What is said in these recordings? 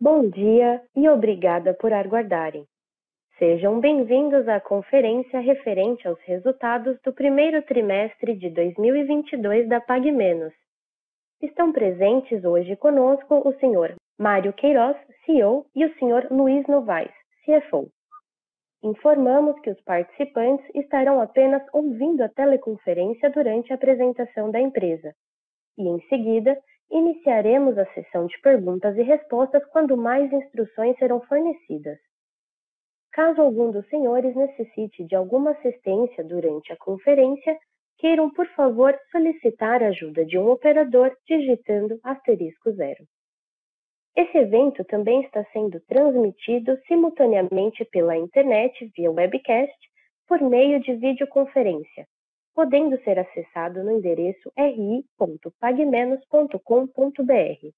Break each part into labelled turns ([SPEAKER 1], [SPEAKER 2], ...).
[SPEAKER 1] Bom dia e obrigada por aguardarem. Sejam bem-vindos à conferência referente aos resultados do primeiro trimestre de 2022 da PagMenos. Estão presentes hoje conosco o senhor Mário Queiroz, CEO, e o senhor Luiz Novaes, CFO. Informamos que os participantes estarão apenas ouvindo a teleconferência durante a apresentação da empresa. E, em seguida, Iniciaremos a sessão de perguntas e respostas quando mais instruções serão fornecidas. Caso algum dos senhores necessite de alguma assistência durante a conferência, queiram, por favor, solicitar a ajuda de um operador digitando asterisco zero. Esse evento também está sendo transmitido simultaneamente pela internet via webcast por meio de videoconferência, podendo ser acessado no endereço ri.pagmenos.com.br.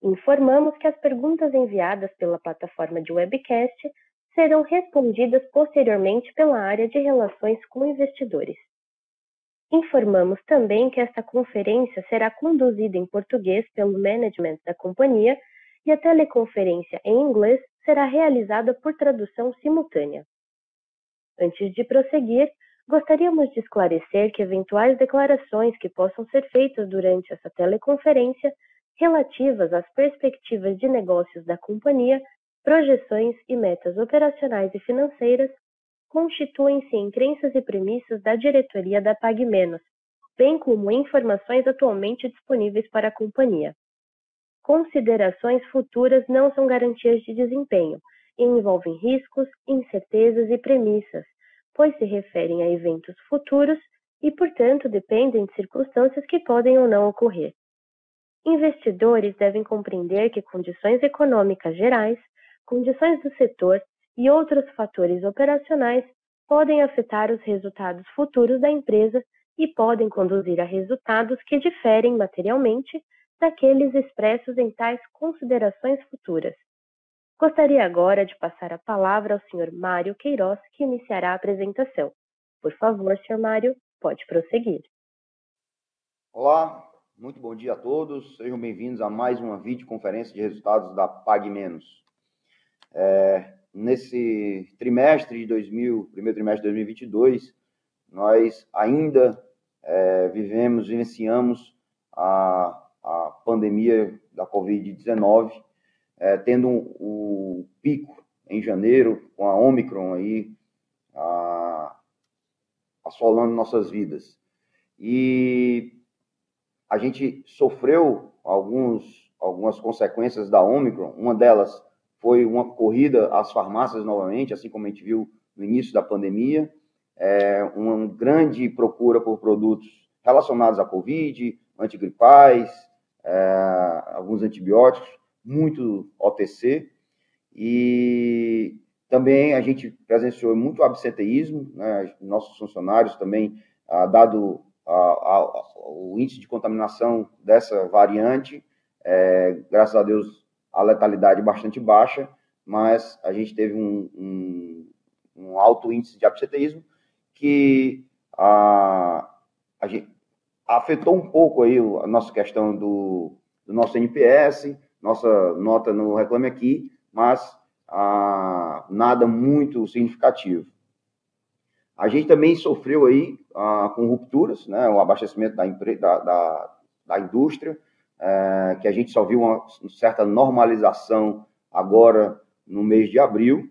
[SPEAKER 1] Informamos que as perguntas enviadas pela plataforma de webcast serão respondidas posteriormente pela área de relações com investidores. Informamos também que esta conferência será conduzida em português pelo management da companhia e a teleconferência em inglês será realizada por tradução simultânea. Antes de prosseguir, Gostaríamos de esclarecer que eventuais declarações que possam ser feitas durante essa teleconferência relativas às perspectivas de negócios da companhia, projeções e metas operacionais e financeiras constituem-se em crenças e premissas da diretoria da PagMenos, bem como informações atualmente disponíveis para a companhia. Considerações futuras não são garantias de desempenho e envolvem riscos, incertezas e premissas, pois se referem a eventos futuros e, portanto, dependem de circunstâncias que podem ou não ocorrer. Investidores devem compreender que condições econômicas gerais, condições do setor e outros fatores operacionais podem afetar os resultados futuros da empresa e podem conduzir a resultados que diferem materialmente daqueles expressos em tais considerações futuras. Gostaria agora de passar a palavra ao Sr. Mário Queiroz, que iniciará a apresentação. Por favor, Sr. Mário, pode prosseguir.
[SPEAKER 2] Olá, muito bom dia a todos. Sejam bem-vindos a mais uma videoconferência de resultados da PagMenos. É, nesse trimestre de 2000, primeiro trimestre de 2022, nós ainda é, vivemos, vivenciamos a, a pandemia da Covid-19 é, tendo o um, pico em janeiro, com a Omicron aí a, assolando nossas vidas. E a gente sofreu alguns, algumas consequências da Omicron, uma delas foi uma corrida às farmácias novamente, assim como a gente viu no início da pandemia, é, uma grande procura por produtos relacionados à Covid, antigripais, é, alguns antibióticos, muito OTC e também a gente presenciou muito absenteísmo, né? nossos funcionários também, ah, dado ah, ah, o índice de contaminação dessa variante, é, graças a Deus a letalidade bastante baixa, mas a gente teve um, um, um alto índice de absenteísmo que a, a gente, afetou um pouco aí a nossa questão do, do nosso NPS, nossa nota no Reclame Aqui, mas ah, nada muito significativo. A gente também sofreu aí ah, com rupturas, né, o abastecimento da, da, da, da indústria, é, que a gente só viu uma certa normalização agora no mês de abril.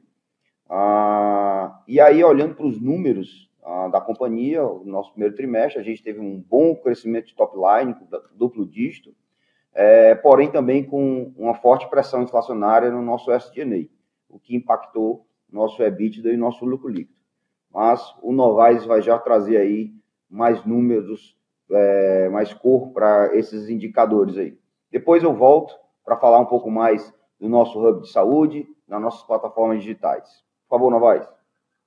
[SPEAKER 2] Ah, e aí, olhando para os números ah, da companhia, no nosso primeiro trimestre, a gente teve um bom crescimento de top line, duplo dígito, é, porém também com uma forte pressão inflacionária no nosso SG&A, o que impactou nosso EBITDA e nosso lucro líquido. Mas o Novaes vai já trazer aí mais números, é, mais cor para esses indicadores aí. Depois eu volto para falar um pouco mais do nosso hub de saúde, nas nossas plataformas digitais. Por favor, Novaes.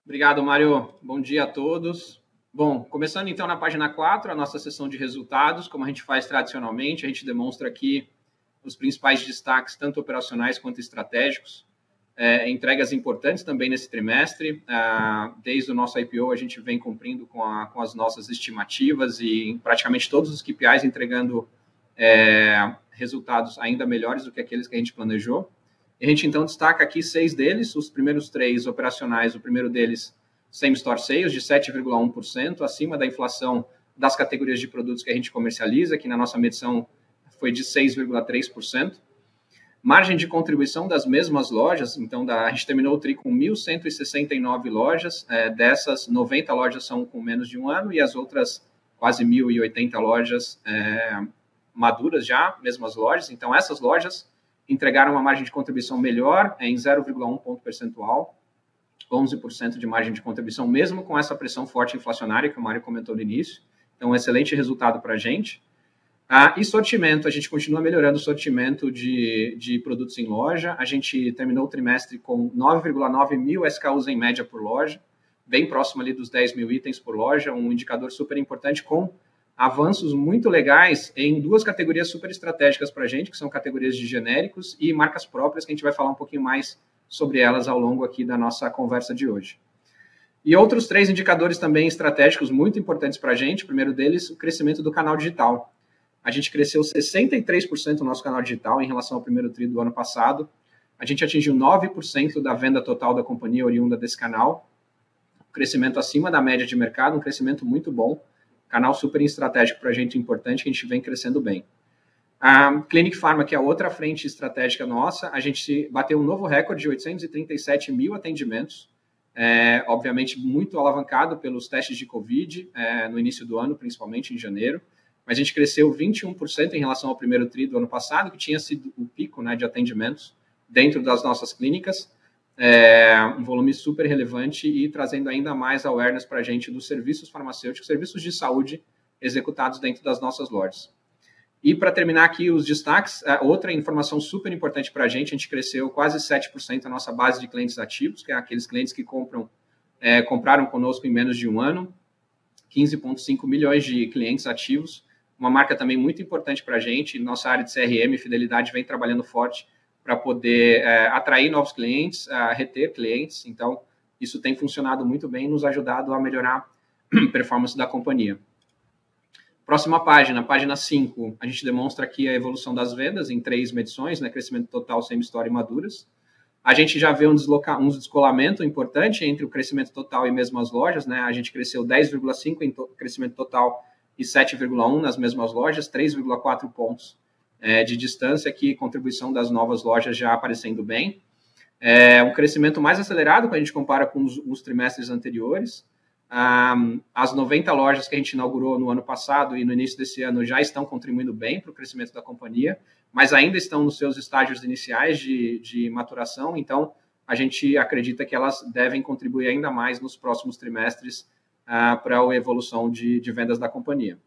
[SPEAKER 3] Obrigado, Mário. Bom dia a todos. Bom, começando então na página 4, a nossa sessão de resultados, como a gente faz tradicionalmente, a gente demonstra aqui os principais destaques, tanto operacionais quanto estratégicos, é, entregas importantes também nesse trimestre. Ah, desde o nosso IPO, a gente vem cumprindo com, a, com as nossas estimativas e praticamente todos os KPIs entregando é, resultados ainda melhores do que aqueles que a gente planejou. E a gente então destaca aqui seis deles, os primeiros três operacionais, o primeiro deles, same store sales, de 7,1%, acima da inflação das categorias de produtos que a gente comercializa, que na nossa medição foi de 6,3%. Margem de contribuição das mesmas lojas, então da, a gente terminou o TRI com 1.169 lojas, é, dessas 90 lojas são com menos de um ano e as outras quase 1.080 lojas é, maduras já, mesmas lojas. Então essas lojas entregaram uma margem de contribuição melhor é, em 0,1 ponto percentual, 11% de margem de contribuição, mesmo com essa pressão forte inflacionária que o Mário comentou no início. Então, um excelente resultado para a gente. Ah, e sortimento, a gente continua melhorando o sortimento de, de produtos em loja. A gente terminou o trimestre com 9,9 mil SKUs em média por loja, bem próximo ali dos 10 mil itens por loja, um indicador super importante com avanços muito legais em duas categorias super estratégicas para a gente, que são categorias de genéricos e marcas próprias, que a gente vai falar um pouquinho mais sobre elas ao longo aqui da nossa conversa de hoje. E outros três indicadores também estratégicos muito importantes para a gente. O primeiro deles, o crescimento do canal digital a gente cresceu 63% no nosso canal digital em relação ao primeiro tri do ano passado. A gente atingiu 9% da venda total da companhia oriunda desse canal. crescimento acima da média de mercado, um crescimento muito bom. Canal super estratégico para a gente, importante, que a gente vem crescendo bem. A Clinic Pharma, que é outra frente estratégica nossa, a gente bateu um novo recorde de 837 mil atendimentos, é, obviamente muito alavancado pelos testes de Covid é, no início do ano, principalmente em janeiro mas a gente cresceu 21% em relação ao primeiro tri do ano passado, que tinha sido o pico né, de atendimentos dentro das nossas clínicas, é, um volume super relevante e trazendo ainda mais awareness para a gente dos serviços farmacêuticos, serviços de saúde executados dentro das nossas lojas. E para terminar aqui os destaques, é, outra informação super importante para a gente, a gente cresceu quase 7% a nossa base de clientes ativos, que é aqueles clientes que compram, é, compraram conosco em menos de um ano, 15,5 milhões de clientes ativos, uma marca também muito importante para a gente. Nossa área de CRM fidelidade vem trabalhando forte para poder é, atrair novos clientes, a reter clientes. Então, isso tem funcionado muito bem nos ajudado a melhorar a performance da companhia. Próxima página, página 5, a gente demonstra aqui a evolução das vendas em três medições, né, crescimento total, semi-store e maduras. A gente já vê um, desloca, um descolamento importante entre o crescimento total e mesmo as lojas, né? A gente cresceu 10,5 em to crescimento total e 7,1 nas mesmas lojas, 3,4 pontos é, de distância aqui, contribuição das novas lojas já aparecendo bem. É um crescimento mais acelerado quando a gente compara com os, os trimestres anteriores. As 90 lojas que a gente inaugurou no ano passado e no início desse ano já estão contribuindo bem para o crescimento da companhia, mas ainda estão nos seus estágios iniciais de, de maturação, então a gente acredita que elas devem contribuir ainda mais nos próximos trimestres ah, para a evolução de, de vendas da companhia.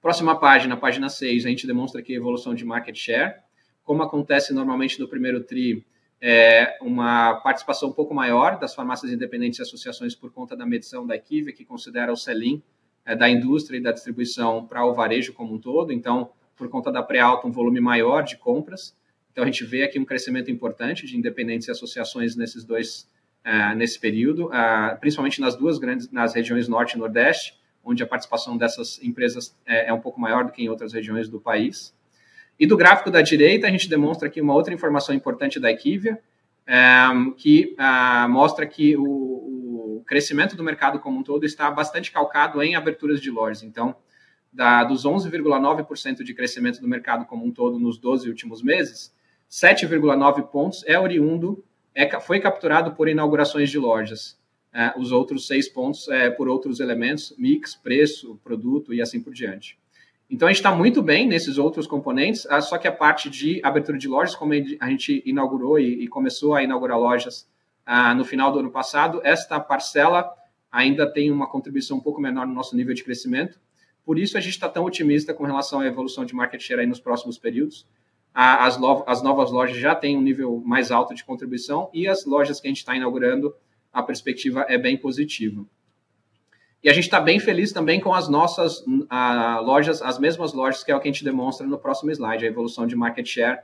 [SPEAKER 3] Próxima página, página 6, a gente demonstra aqui a evolução de market share. Como acontece normalmente no primeiro TRI, é uma participação um pouco maior das farmácias independentes e associações por conta da medição da Equive, que considera o sell-in é, da indústria e da distribuição para o varejo como um todo. Então, por conta da pré-alta, um volume maior de compras. Então, a gente vê aqui um crescimento importante de independentes e associações nesses dois uh, nesse período, uh, principalmente nas duas grandes, nas regiões Norte e Nordeste, onde a participação dessas empresas é, é um pouco maior do que em outras regiões do país. E do gráfico da direita, a gente demonstra aqui uma outra informação importante da Equivia, eh, que uh, mostra que o, o, crescimento do mercado como um todo está bastante calcado em aberturas de lojas. Então, da, dos 11,9% de crescimento do mercado como um todo nos 12 últimos meses, 7,9 pontos é oriundo é, foi capturado por inaugurações de lojas. É, os outros seis pontos é, por outros elementos, mix, preço, produto e assim por diante. Então, a gente está muito bem nesses outros componentes, ah, só que a parte de abertura de lojas, como a gente inaugurou e, começou a inaugurar lojas ah, no final do ano passado, esta parcela ainda tem uma contribuição um pouco menor no nosso nível de crescimento. Por isso, a gente está tão otimista com relação à evolução de market share aí nos próximos períodos as, as novas lojas já têm um nível mais alto de contribuição e as lojas que a gente está inaugurando, a perspectiva é bem positiva. E a gente está bem feliz também com as nossas lojas, as mesmas lojas, que é o que a gente demonstra no próximo slide, a evolução de market share,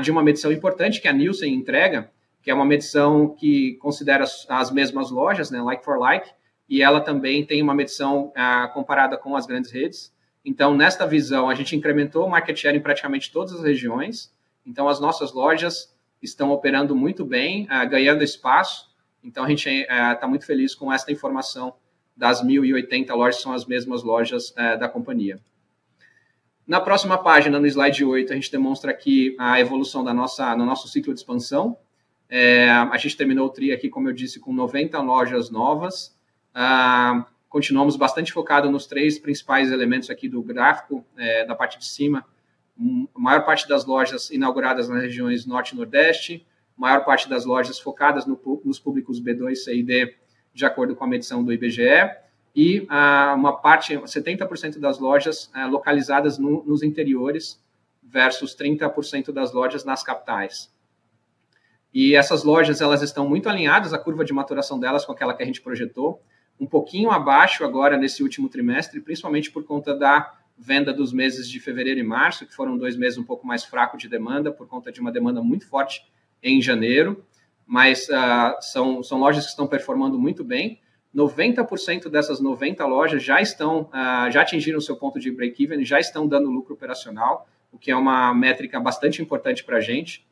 [SPEAKER 3] de uma medição importante que a Nielsen entrega, que é uma medição que considera as, as mesmas lojas, né, like for like, e ela também tem uma medição comparada com as grandes redes, então, nesta visão, a gente incrementou o market share em praticamente todas as regiões Então, as nossas lojas estão operando muito bem, ganhando espaço. Então, a gente está muito feliz com esta informação das 1.080 lojas, são as mesmas lojas uh, da companhia. Na próxima página, no slide 8, a gente demonstra aqui a evolução da nossa, no nosso ciclo de expansão. É, a gente terminou o TRI aqui, como eu disse, com 90 lojas novas. Ah, continuamos bastante focado nos três principais elementos aqui do gráfico, é, da parte de cima. A maior parte das lojas inauguradas nas regiões Norte e Nordeste, maior parte das lojas focadas no, nos públicos B2, C e D, de acordo com a medição do IBGE e ah, uma parte, 70% das lojas ah, localizadas no, nos interiores versus 30% das lojas nas capitais. E essas lojas elas estão muito alinhadas a curva de maturação delas com aquela que a gente projetou, um pouquinho abaixo agora nesse último trimestre, principalmente por conta da venda dos meses de fevereiro e março, que foram dois meses um pouco mais fracos de demanda, por conta de uma demanda muito forte em janeiro, mas uh, são, são lojas que estão performando muito bem. 90% dessas 90 lojas já estão, uh, já atingiram seu ponto de break-even, já estão dando lucro operacional, o que é uma métrica bastante importante para a gente.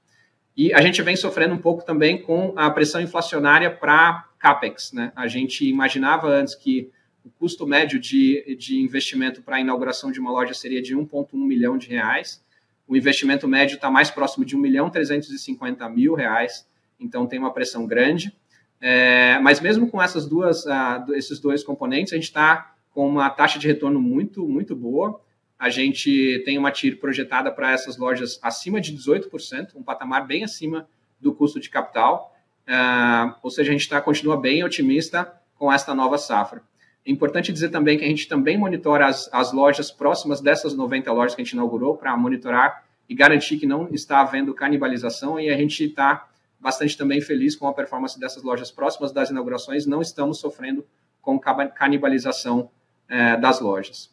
[SPEAKER 3] E a gente vem sofrendo um pouco também com a pressão inflacionária para CAPEX. Né? A gente imaginava antes que o custo médio de, de investimento para a inauguração de uma loja seria de 1,1 milhão de reais. O investimento médio está mais próximo de 1 milhão 350 mil reais, então tem uma pressão grande. É, mas mesmo com essas duas, uh, esses dois componentes, a gente está com uma taxa de retorno muito, muito boa. A gente tem uma TIR projetada para essas lojas acima de 18%, um patamar bem acima do custo de capital. Uh, ou seja, a gente tá, continua bem otimista com esta nova safra. É importante dizer também que a gente também monitora as, as lojas próximas dessas 90 lojas que a gente inaugurou para monitorar e garantir que não está havendo canibalização e a gente está bastante também feliz com a performance dessas lojas próximas das inaugurações, não estamos sofrendo com canibalização é, das lojas.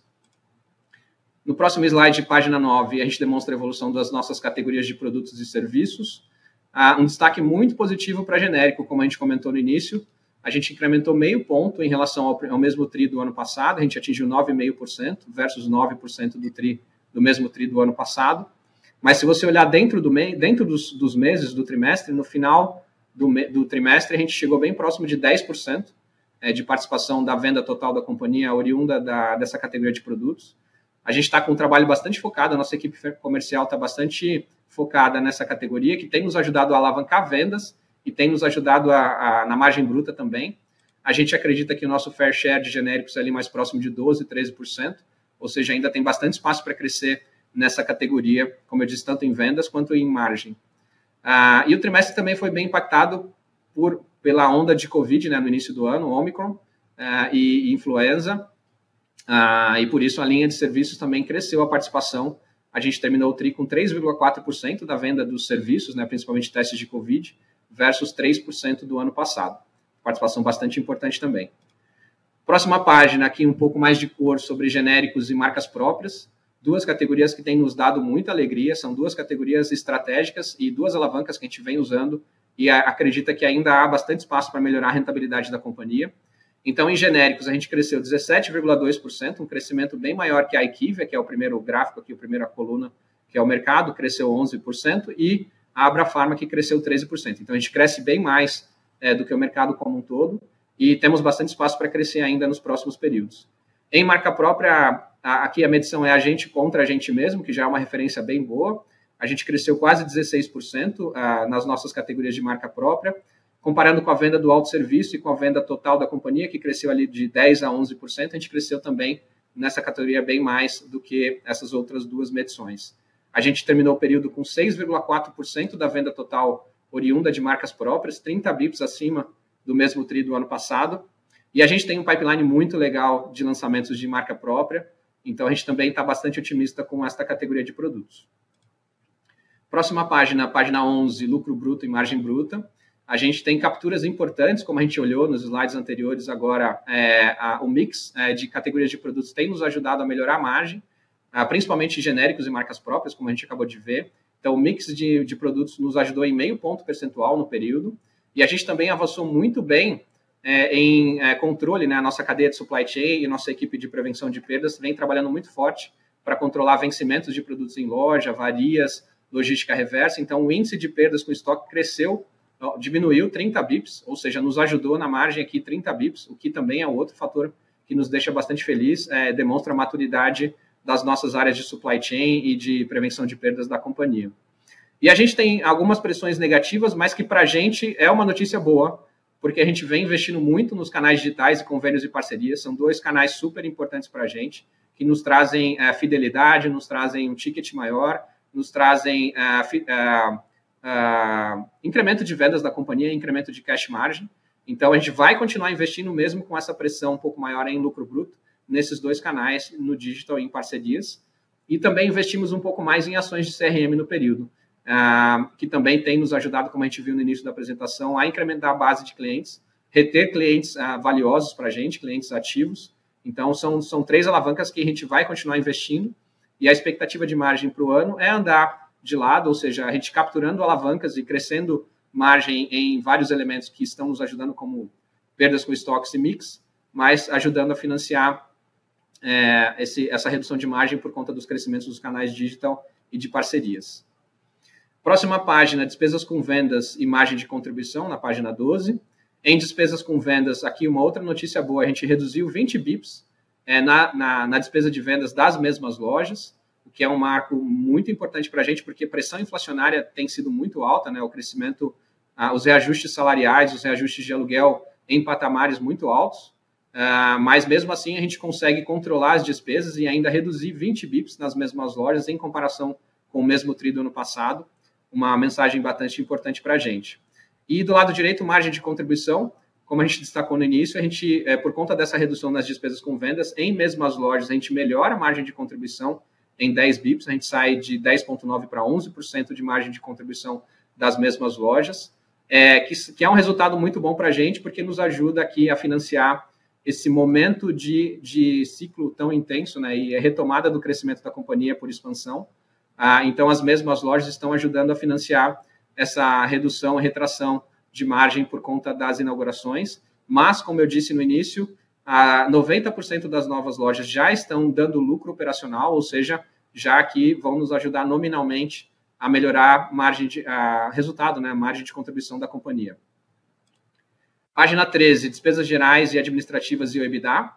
[SPEAKER 3] No próximo slide, página 9, a gente demonstra a evolução das nossas categorias de produtos e serviços. Ah, um destaque muito positivo para genérico, como a gente comentou no início, a gente incrementou meio ponto em relação ao, ao mesmo TRI do ano passado, a gente atingiu 9,5% versus 9% do TRI do mesmo TRI do ano passado. Mas se você olhar dentro, do dentro dos, dos meses do trimestre, no final do, do, trimestre, a gente chegou bem próximo de 10% é, de participação da venda total da companhia oriunda da, dessa categoria de produtos. A gente está com um trabalho bastante focado, a nossa equipe comercial está bastante focada nessa categoria, que tem nos ajudado a alavancar vendas e tem nos ajudado a, a, na margem bruta também. A gente acredita que o nosso fair share de genéricos é ali mais próximo de 12%, 13%, ou seja, ainda tem bastante espaço para crescer nessa categoria, como eu disse, tanto em vendas quanto em margem. Ah, e o trimestre também foi bem impactado por, pela onda de Covid né, no início do ano, Omicron ah, e, influenza, ah, e por isso a linha de serviços também cresceu a participação. A gente terminou o TRI com 3,4% da venda dos serviços, né, principalmente testes de Covid, versus 3% do ano passado. Participação bastante importante também. Próxima página, aqui um pouco mais de cor sobre genéricos e marcas próprias duas categorias que têm nos dado muita alegria, são duas categorias estratégicas e duas alavancas que a gente vem usando e acredita que ainda há bastante espaço para melhorar a rentabilidade da companhia. Então, em genéricos, a gente cresceu 17,2%, um crescimento bem maior que a Equivia, que é o primeiro gráfico aqui, a primeira coluna, que é o mercado, cresceu 11%, e a Abrafarma, que cresceu 13%. Então, a gente cresce bem mais é, do que o mercado como um todo, e temos bastante espaço para crescer ainda nos próximos períodos. Em marca própria, aqui a medição é a gente contra a gente mesmo, que já é uma referência bem boa. A gente cresceu quase 16% nas nossas categorias de marca própria, comparando com a venda do autosserviço e com a venda total da companhia, que cresceu ali de 10% a 11%, a gente cresceu também nessa categoria bem mais do que essas outras duas medições. A gente terminou o período com 6,4% da venda total oriunda de marcas próprias, 30 bips acima do mesmo tri do ano passado, e a gente tem um pipeline muito legal de lançamentos de marca própria, então a gente também está bastante otimista com esta categoria de produtos. Próxima página, página 11, lucro bruto e margem bruta. A gente tem capturas importantes, como a gente olhou nos slides anteriores, agora é, a, o mix é, de categorias de produtos tem nos ajudado a melhorar a margem, a, principalmente genéricos e marcas próprias, como a gente acabou de ver. Então, o mix de, de produtos nos ajudou em meio ponto percentual no período, e a gente também avançou muito bem é, em é, controle, né, a nossa cadeia de supply chain e nossa equipe de prevenção de perdas vem trabalhando muito forte para controlar vencimentos de produtos em loja, avarias, logística reversa. Então, o índice de perdas com estoque cresceu, diminuiu 30 bips, ou seja, nos ajudou na margem aqui 30 bips, o que também é outro fator que nos deixa bastante feliz, é, demonstra a maturidade das nossas áreas de supply chain e de prevenção de perdas da companhia. E a gente tem algumas pressões negativas, mas que para a gente é uma notícia boa, porque a gente vem investindo muito nos canais digitais e convênios e parcerias. São dois canais super importantes para a gente, que nos trazem uh, fidelidade, nos trazem um ticket maior, nos trazem uh, uh, incremento de vendas da companhia, incremento de cash margin. Então, a gente vai continuar investindo mesmo com essa pressão um pouco maior em lucro bruto nesses dois canais, no digital e em parcerias. E também investimos um pouco mais em ações de CRM no período. Ah, que também tem nos ajudado, como a gente viu no início da apresentação, a incrementar a base de clientes, reter clientes uh, valiosos para a gente, clientes ativos. Então, são, são três alavancas que a gente vai continuar investindo e a expectativa de margem para o ano é andar de lado, ou seja, a gente capturando alavancas e crescendo margem em vários elementos que estão nos ajudando, como perdas com estoques e mix, mas ajudando a financiar é, esse, essa redução de margem por conta dos crescimentos dos canais digital e de parcerias. Próxima página, despesas com vendas e margem de contribuição, na página 12. Em despesas com vendas, aqui uma outra notícia boa, a gente reduziu 20 bips é, na, na, na, despesa de vendas das mesmas lojas, o que é um marco muito importante para a gente, porque pressão inflacionária tem sido muito alta, né? o crescimento, ah, os reajustes salariais, os reajustes de aluguel em patamares muito altos, ah, mas mesmo assim a gente consegue controlar as despesas e ainda reduzir 20 bips nas mesmas lojas em comparação com o mesmo tri do ano passado, uma mensagem bastante importante para a gente. E do lado direito, margem de contribuição, como a gente destacou no início, a gente, é, por conta dessa redução nas despesas com vendas, em mesmas lojas, a gente melhora a margem de contribuição em 10 bips, a gente sai de 10,9% para 11% de margem de contribuição das mesmas lojas, é, que, que é um resultado muito bom para a gente, porque nos ajuda aqui a financiar esse momento de, de ciclo tão intenso, né, e a retomada do crescimento da companhia por expansão, ah, então, as mesmas lojas estão ajudando a financiar essa redução, retração de margem por conta das inaugurações. Mas, como eu disse no início, ah, 90% das novas lojas já estão dando lucro operacional, ou seja, já que vão nos ajudar nominalmente a melhorar margem de a resultado, né, a margem de contribuição da companhia. Página 13, despesas gerais e administrativas e o EBITDA.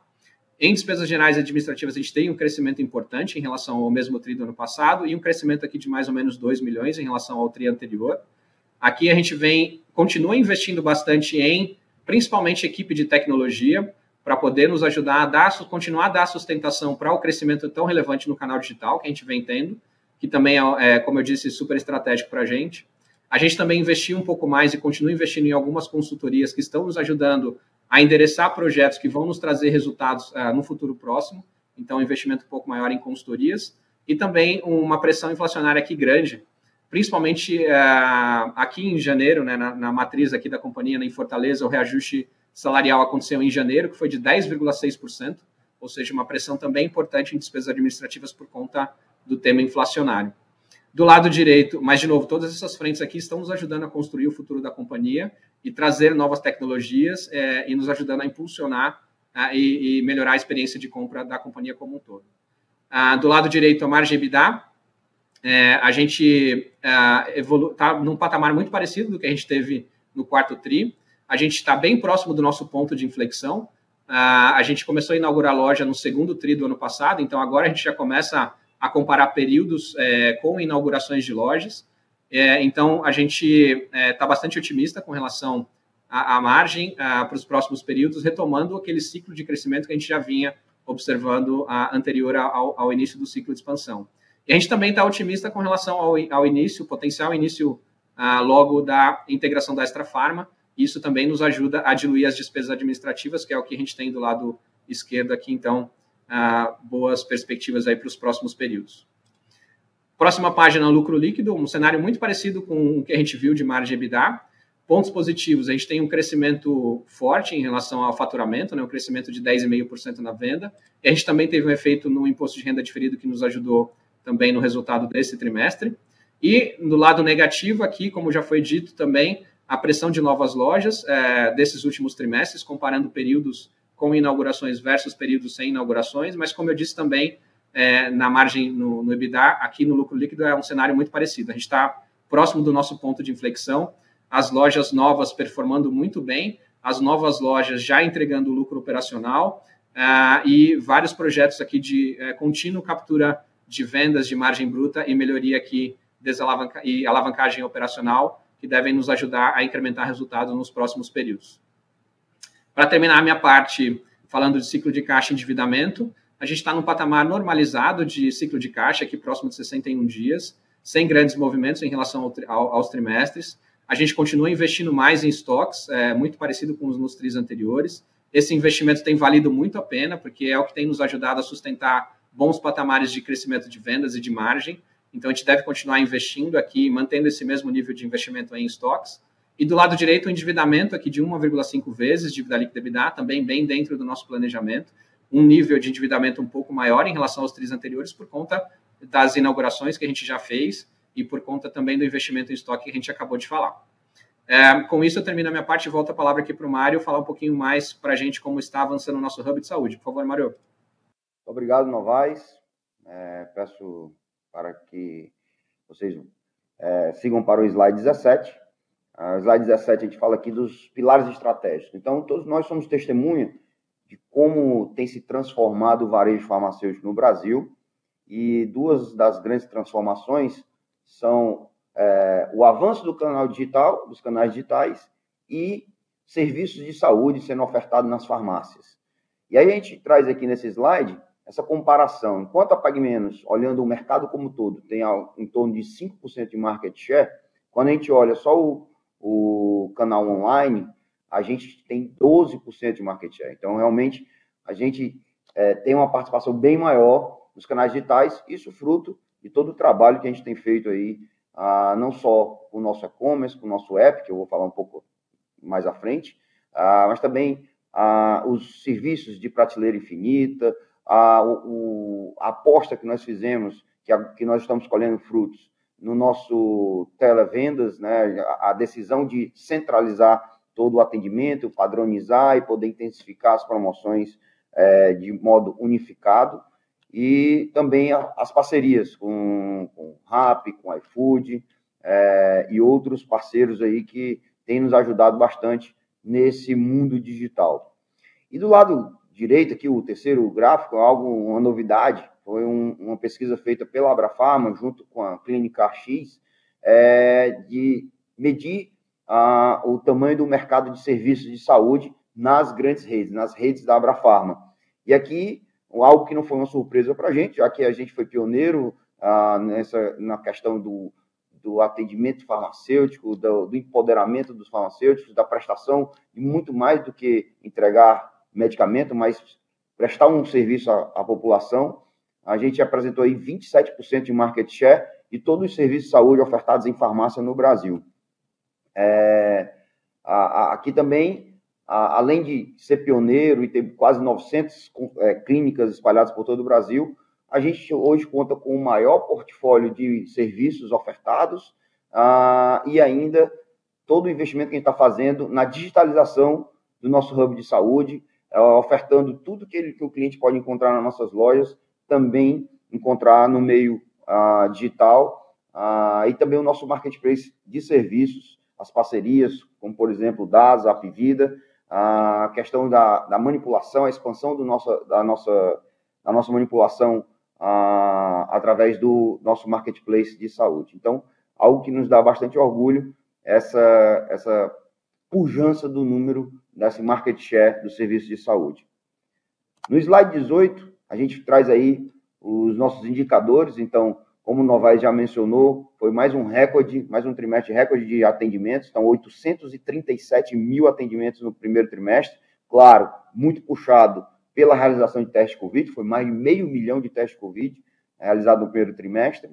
[SPEAKER 3] Em despesas gerais e administrativas, a gente tem um crescimento importante em relação ao mesmo tri do ano passado e um crescimento aqui de mais ou menos 2 milhões em relação ao tri anterior. Aqui a gente vem, continua investindo bastante em, principalmente, equipe de tecnologia, para poder nos ajudar a dar, continuar a dar sustentação para o crescimento tão relevante no canal digital que a gente vem tendo, que também é, é como eu disse, super estratégico para a gente. A gente também investiu um pouco mais e continua investindo em algumas consultorias que estão nos ajudando a endereçar projetos que vão nos trazer resultados uh, no futuro próximo, então investimento um pouco maior em consultorias, e também uma pressão inflacionária aqui grande, principalmente uh, aqui em janeiro, né, na, na, matriz aqui da companhia, né, em Fortaleza, o reajuste salarial aconteceu em janeiro, que foi de 10,6%, ou seja, uma pressão também importante em despesas administrativas por conta do tema inflacionário. Do lado direito, mas de novo, todas essas frentes aqui estão nos ajudando a construir o futuro da companhia e trazer novas tecnologias é, e nos ajudando a impulsionar é, e, e, melhorar a experiência de compra da companhia como um todo. Ah, do lado direito, a margem EBITDA, é, a gente está num patamar muito parecido do que a gente teve no quarto TRI. A gente está bem próximo do nosso ponto de inflexão. Ah, a gente começou a inaugurar loja no segundo TRI do ano passado, então agora a gente já começa a a comparar períodos é, com inaugurações de lojas. É, então, a gente está é, bastante otimista com relação à, à margem para os próximos períodos, retomando aquele ciclo de crescimento que a gente já vinha observando a, anterior ao, ao, início do ciclo de expansão. E a gente também está otimista com relação ao, ao início, potencial início logo da integração da Extra Farma. Isso também nos ajuda a diluir as despesas administrativas, que é o que a gente tem do lado esquerdo aqui, então, boas perspectivas aí para os próximos períodos. Próxima página, lucro líquido, um cenário muito parecido com o que a gente viu de margem EBITDA. Pontos positivos, a gente tem um crescimento forte em relação ao faturamento, né, um crescimento de 10,5% na venda. E a gente também teve um efeito no imposto de renda diferido que nos ajudou também no resultado desse trimestre. E no lado negativo aqui, como já foi dito também, a pressão de novas lojas é, desses últimos trimestres, comparando períodos com inaugurações versus períodos sem inaugurações, mas como eu disse também, é, na margem no, no EBITDA, aqui no lucro líquido é um cenário muito parecido. A gente está próximo do nosso ponto de inflexão, as lojas novas performando muito bem, as novas lojas já entregando lucro operacional uh, e vários projetos aqui de uh, contínuo captura de vendas de margem bruta e melhoria aqui desalavanca e alavancagem operacional que devem nos ajudar a incrementar resultados nos próximos períodos. Para terminar a minha parte falando de ciclo de caixa e endividamento, a gente está num patamar normalizado de ciclo de caixa, aqui próximo de 61 dias, sem grandes movimentos em relação ao, ao, aos trimestres. A gente continua investindo mais em estoques, é, muito parecido com os nos anteriores. Esse investimento tem valido muito a pena, porque é o que tem nos ajudado a sustentar bons patamares de crescimento de vendas e de margem. Então, a gente deve continuar investindo aqui, mantendo esse mesmo nível de investimento em estoques. E do lado direito, o endividamento aqui de 1,5 vezes dívida líquida EBITDA, também bem dentro do nosso planejamento um nível de endividamento um pouco maior em relação aos tris anteriores por conta das inaugurações que a gente já fez e por conta também do investimento em estoque que a gente acabou de falar. É, com isso, eu termino a minha parte e volto a palavra aqui para o Mário falar um pouquinho mais para a gente como está avançando o nosso Hub de Saúde. Por favor, Mário.
[SPEAKER 2] Obrigado, Novaes. É, peço para que vocês é, sigam para o slide 17. O slide 17 a gente fala aqui dos pilares estratégicos. Então, todos nós somos testemunha de como tem se transformado o varejo farmacêutico no Brasil. E duas das grandes transformações são é, o avanço do canal digital, dos canais digitais, e serviços de saúde sendo ofertados nas farmácias. E aí a gente traz aqui nesse slide essa comparação. Enquanto a PagMenos, olhando o mercado como todo, tem em torno de 5% de market share, quando a gente olha só o, o canal online, a gente tem 12% de market share. Então, realmente, a gente é, tem uma participação bem maior nos canais digitais, isso fruto de todo o trabalho que a gente tem feito aí, ah, não só com o nosso e-commerce, com o nosso app, que eu vou falar um pouco mais à frente, ah, mas também ah, os serviços de prateleira infinita, a, o, a aposta que nós fizemos, que, a, que nós estamos colhendo frutos no nosso televendas, né, a, a decisão de centralizar todo o atendimento, padronizar e poder intensificar as promoções é, de modo unificado e também as parcerias com, com Rap, com iFood é, e outros parceiros aí que têm nos ajudado bastante nesse mundo digital. E do lado direito aqui, o terceiro gráfico, é algo, uma novidade, foi um, uma pesquisa feita pela Abrafarma junto com a Clínica X, é, de medir o tamanho do mercado de serviços de saúde nas grandes redes, nas redes da Abrafarma. E aqui, algo que não foi uma surpresa para a gente, já que a gente foi pioneiro ah, nessa, na questão do, do atendimento farmacêutico, do, do, empoderamento dos farmacêuticos, da prestação, e muito mais do que entregar medicamento, mas prestar um serviço à, à população. A gente apresentou aí 27% de market share de todos os serviços de saúde ofertados em farmácia no Brasil. É, a, a, aqui também, a, além de ser pioneiro e ter quase 900 é, clínicas espalhadas por todo o Brasil, a gente hoje conta com o maior portfólio de serviços ofertados ah, e ainda todo o investimento que a gente está fazendo na digitalização do nosso hub de saúde, é, ofertando tudo que, ele, que, o cliente pode encontrar nas nossas lojas, também encontrar no meio ah, digital, ah, e também o nosso marketplace de serviços, as parcerias, como por exemplo DAS, Apvida, a questão da, da manipulação, a expansão do da, nossa, da nossa manipulação a, através do nosso marketplace de saúde. Então, algo que nos dá bastante orgulho, essa, essa pujança do número desse market share do serviço de saúde. No slide 18, a gente traz aí os nossos indicadores, então, como o Novaes já mencionou, foi mais um recorde, mais um trimestre recorde de atendimentos, então 837 mil atendimentos no primeiro trimestre, claro, muito puxado pela realização de testes Covid, foi mais de meio milhão de testes Covid realizados no primeiro trimestre.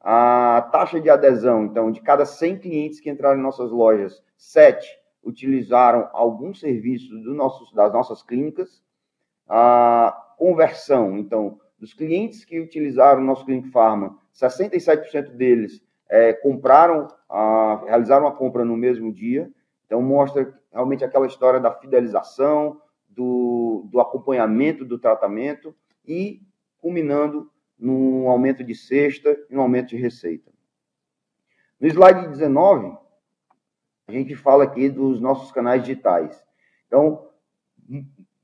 [SPEAKER 2] A taxa de adesão, então, de cada 100 clientes que entraram em nossas lojas, 7 utilizaram algum serviço do nosso, das nossas clínicas. A conversão, então, dos clientes que utilizaram o nosso Clinic Pharma, 67% deles é, compraram, a, realizaram a compra no mesmo dia. Então, mostra realmente aquela história da fidelização, do, do acompanhamento do tratamento e culminando no aumento de cesta e no aumento de receita. No slide 19, a gente fala aqui dos nossos canais digitais. Então,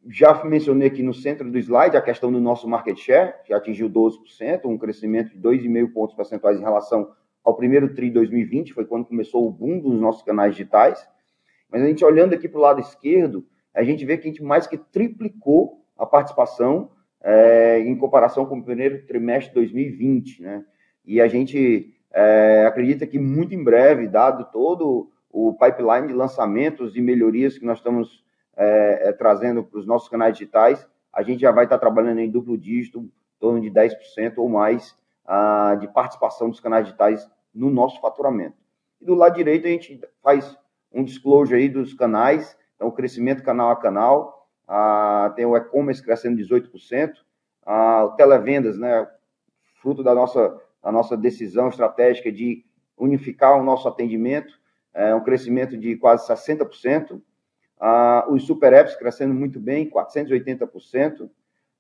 [SPEAKER 2] já mencionei aqui no centro do slide a questão do nosso market share, que atingiu 12%, um crescimento de 2,5 pontos percentuais em relação ao primeiro TRI 2020, foi quando começou o boom dos nossos canais digitais. Mas a gente olhando aqui para o lado esquerdo, a gente vê que a gente mais que triplicou a participação é, em comparação com o primeiro trimestre de 2020, né? E a gente é, acredita que muito em breve, dado todo o pipeline de lançamentos e melhorias que nós estamos é, é trazendo para os nossos canais digitais, a gente já vai estar trabalhando em duplo dígito, em torno de 10% ou mais ah, de participação dos canais digitais no nosso faturamento. E do lado direito a gente faz um disclosure aí dos canais, então o crescimento canal a canal, ah, tem o e-commerce crescendo 18%, ah, o televendas, né, fruto da nossa, da nossa decisão estratégica de unificar o nosso atendimento, é um crescimento de quase 60%, ah, os super apps crescendo muito bem, 480%,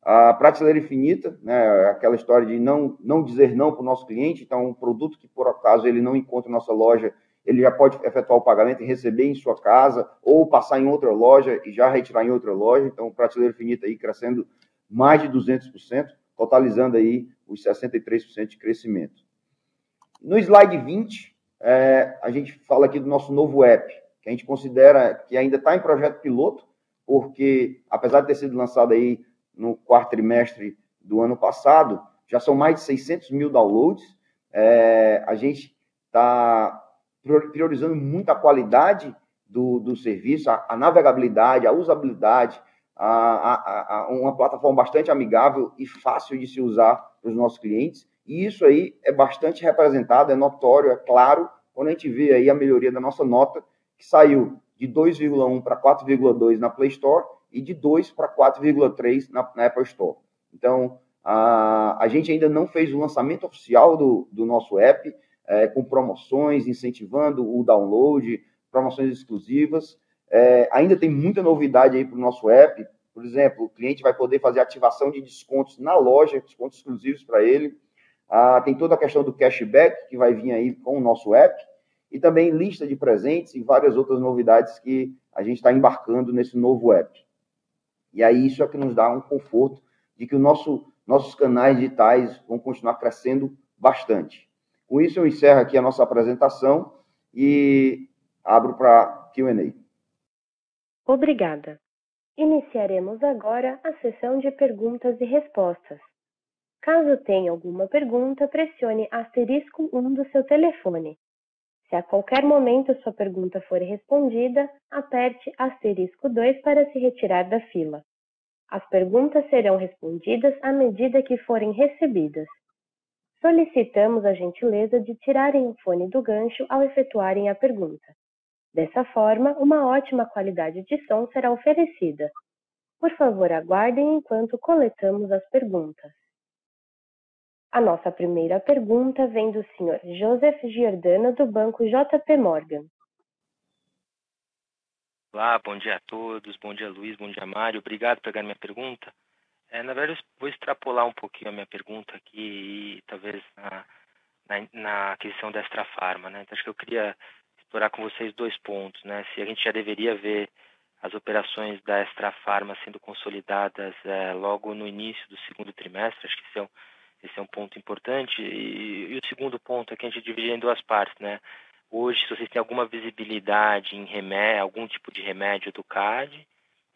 [SPEAKER 2] a prateleira infinita, né, aquela história de não, não dizer não para o nosso cliente, então um produto que por acaso ele não encontra em nossa loja, ele já pode efetuar o pagamento e receber em sua casa, ou passar em outra loja e já retirar em outra loja, então prateleira infinita aí crescendo mais de 200%, totalizando aí os 63% de crescimento. No slide 20, é, a gente fala aqui do nosso novo app, que a gente considera que ainda está em projeto piloto, porque apesar de ter sido lançado aí no quarto trimestre do ano passado, já são mais de 600 mil downloads. É, a gente está priorizando muito a qualidade do, do serviço, a, a navegabilidade, a usabilidade, a, a, a, uma plataforma bastante amigável e fácil de se usar para os nossos clientes. E isso aí é bastante representado, é notório, é claro, quando a gente vê aí a melhoria da nossa nota, que saiu de 2,1 para 4,2 na Play Store e de 2 para 4,3 na, na, Apple Store. Então, a, a gente ainda não fez o lançamento oficial do, do nosso app, é, com promoções, incentivando o download, promoções exclusivas. É, ainda tem muita novidade aí para o nosso app. Por exemplo, o cliente vai poder fazer ativação de descontos na loja, descontos exclusivos para ele. Ah, tem toda a questão do cashback que vai vir aí com o nosso app. E também lista de presentes e várias outras novidades que a gente está embarcando nesse novo app. E aí isso é que nos dá um conforto de que o nosso, nossos canais digitais vão continuar crescendo bastante. Com isso eu encerro aqui a nossa apresentação e abro para Q&A.
[SPEAKER 1] Obrigada. Iniciaremos agora a sessão de perguntas e respostas. Caso tenha alguma pergunta, pressione asterisco 1 do seu telefone. Se a qualquer momento sua pergunta for respondida, aperte asterisco 2 para se retirar da fila. As perguntas serão respondidas à medida que forem recebidas. Solicitamos a gentileza de tirarem o fone do gancho ao efetuarem a pergunta. Dessa forma, uma ótima qualidade de som será oferecida. Por favor, aguardem enquanto coletamos as perguntas. A nossa primeira pergunta vem do Sr. Joseph Giordano, do Banco JP Morgan.
[SPEAKER 4] Olá, bom dia a todos, bom dia Luiz, bom dia Mário, obrigado por pegar minha pergunta. É, na verdade, vou extrapolar um pouquinho a minha pergunta aqui, e, talvez na, na, na, aquisição da Extra Farma, né? Então, acho que eu queria explorar com vocês dois pontos, né? Se a gente já deveria ver as operações da Extra Farma sendo consolidadas é, logo no início do segundo trimestre, acho que isso é um esse é um ponto importante. E, e o segundo ponto é que a gente divide em duas partes, né? Hoje, se vocês têm alguma visibilidade em remédio, algum tipo de remédio do CAD.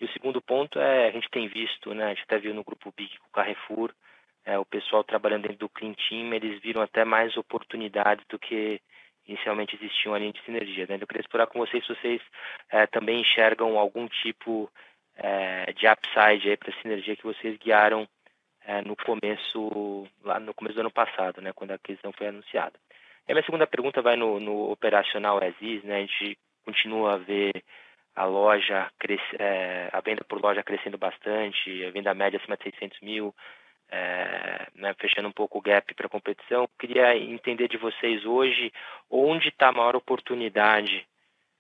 [SPEAKER 4] E o segundo ponto é, a gente tem visto, né? A gente até viu no Grupo BIC com o Carrefour, é, o pessoal trabalhando dentro do Clean Team, eles viram até mais oportunidades do que inicialmente existiam ali de sinergia. Né? Eu queria explorar com vocês se vocês é, também enxergam algum tipo é, de upside para a sinergia que vocês guiaram é, no começo, lá no começo do ano passado, né, quando a aquisição foi anunciada. E a minha segunda pergunta vai no, no operacional Aziz, né, a gente continua a ver a loja, cresce, é, a venda por loja crescendo bastante, a venda média acima de 600 mil, é, né, fechando um pouco o gap para a competição. Queria entender de vocês hoje onde está a maior oportunidade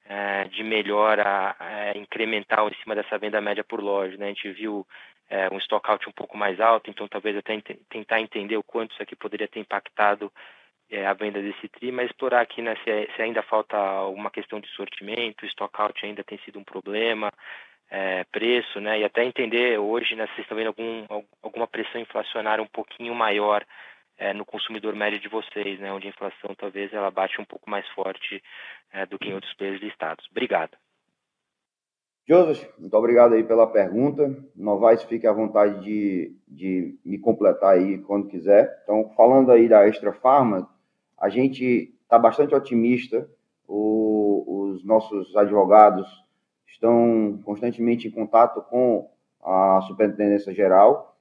[SPEAKER 4] é, de melhora é, incremental em cima dessa venda média por loja. Né? A gente viu é, um stockout um pouco mais alto, então talvez até ent tentar entender o quanto isso aqui poderia ter impactado é, a venda desse TRI, mas explorar aqui né, se, se, ainda falta uma questão de sortimento, stockout ainda tem sido um problema, é, preço, né, e até entender hoje né, se vocês estão vendo algum, alguma pressão inflacionária um pouquinho maior é, no consumidor médio de vocês, né, onde a inflação talvez ela bate um pouco mais forte é, do que em outros países listados. Obrigado.
[SPEAKER 2] Joseph, muito obrigado aí pela pergunta. Novaes, fique à vontade de, de me completar aí quando quiser. Então, falando aí da Extra Farma, a gente está bastante otimista. O, os nossos advogados estão constantemente em contato com a Superintendência Geral.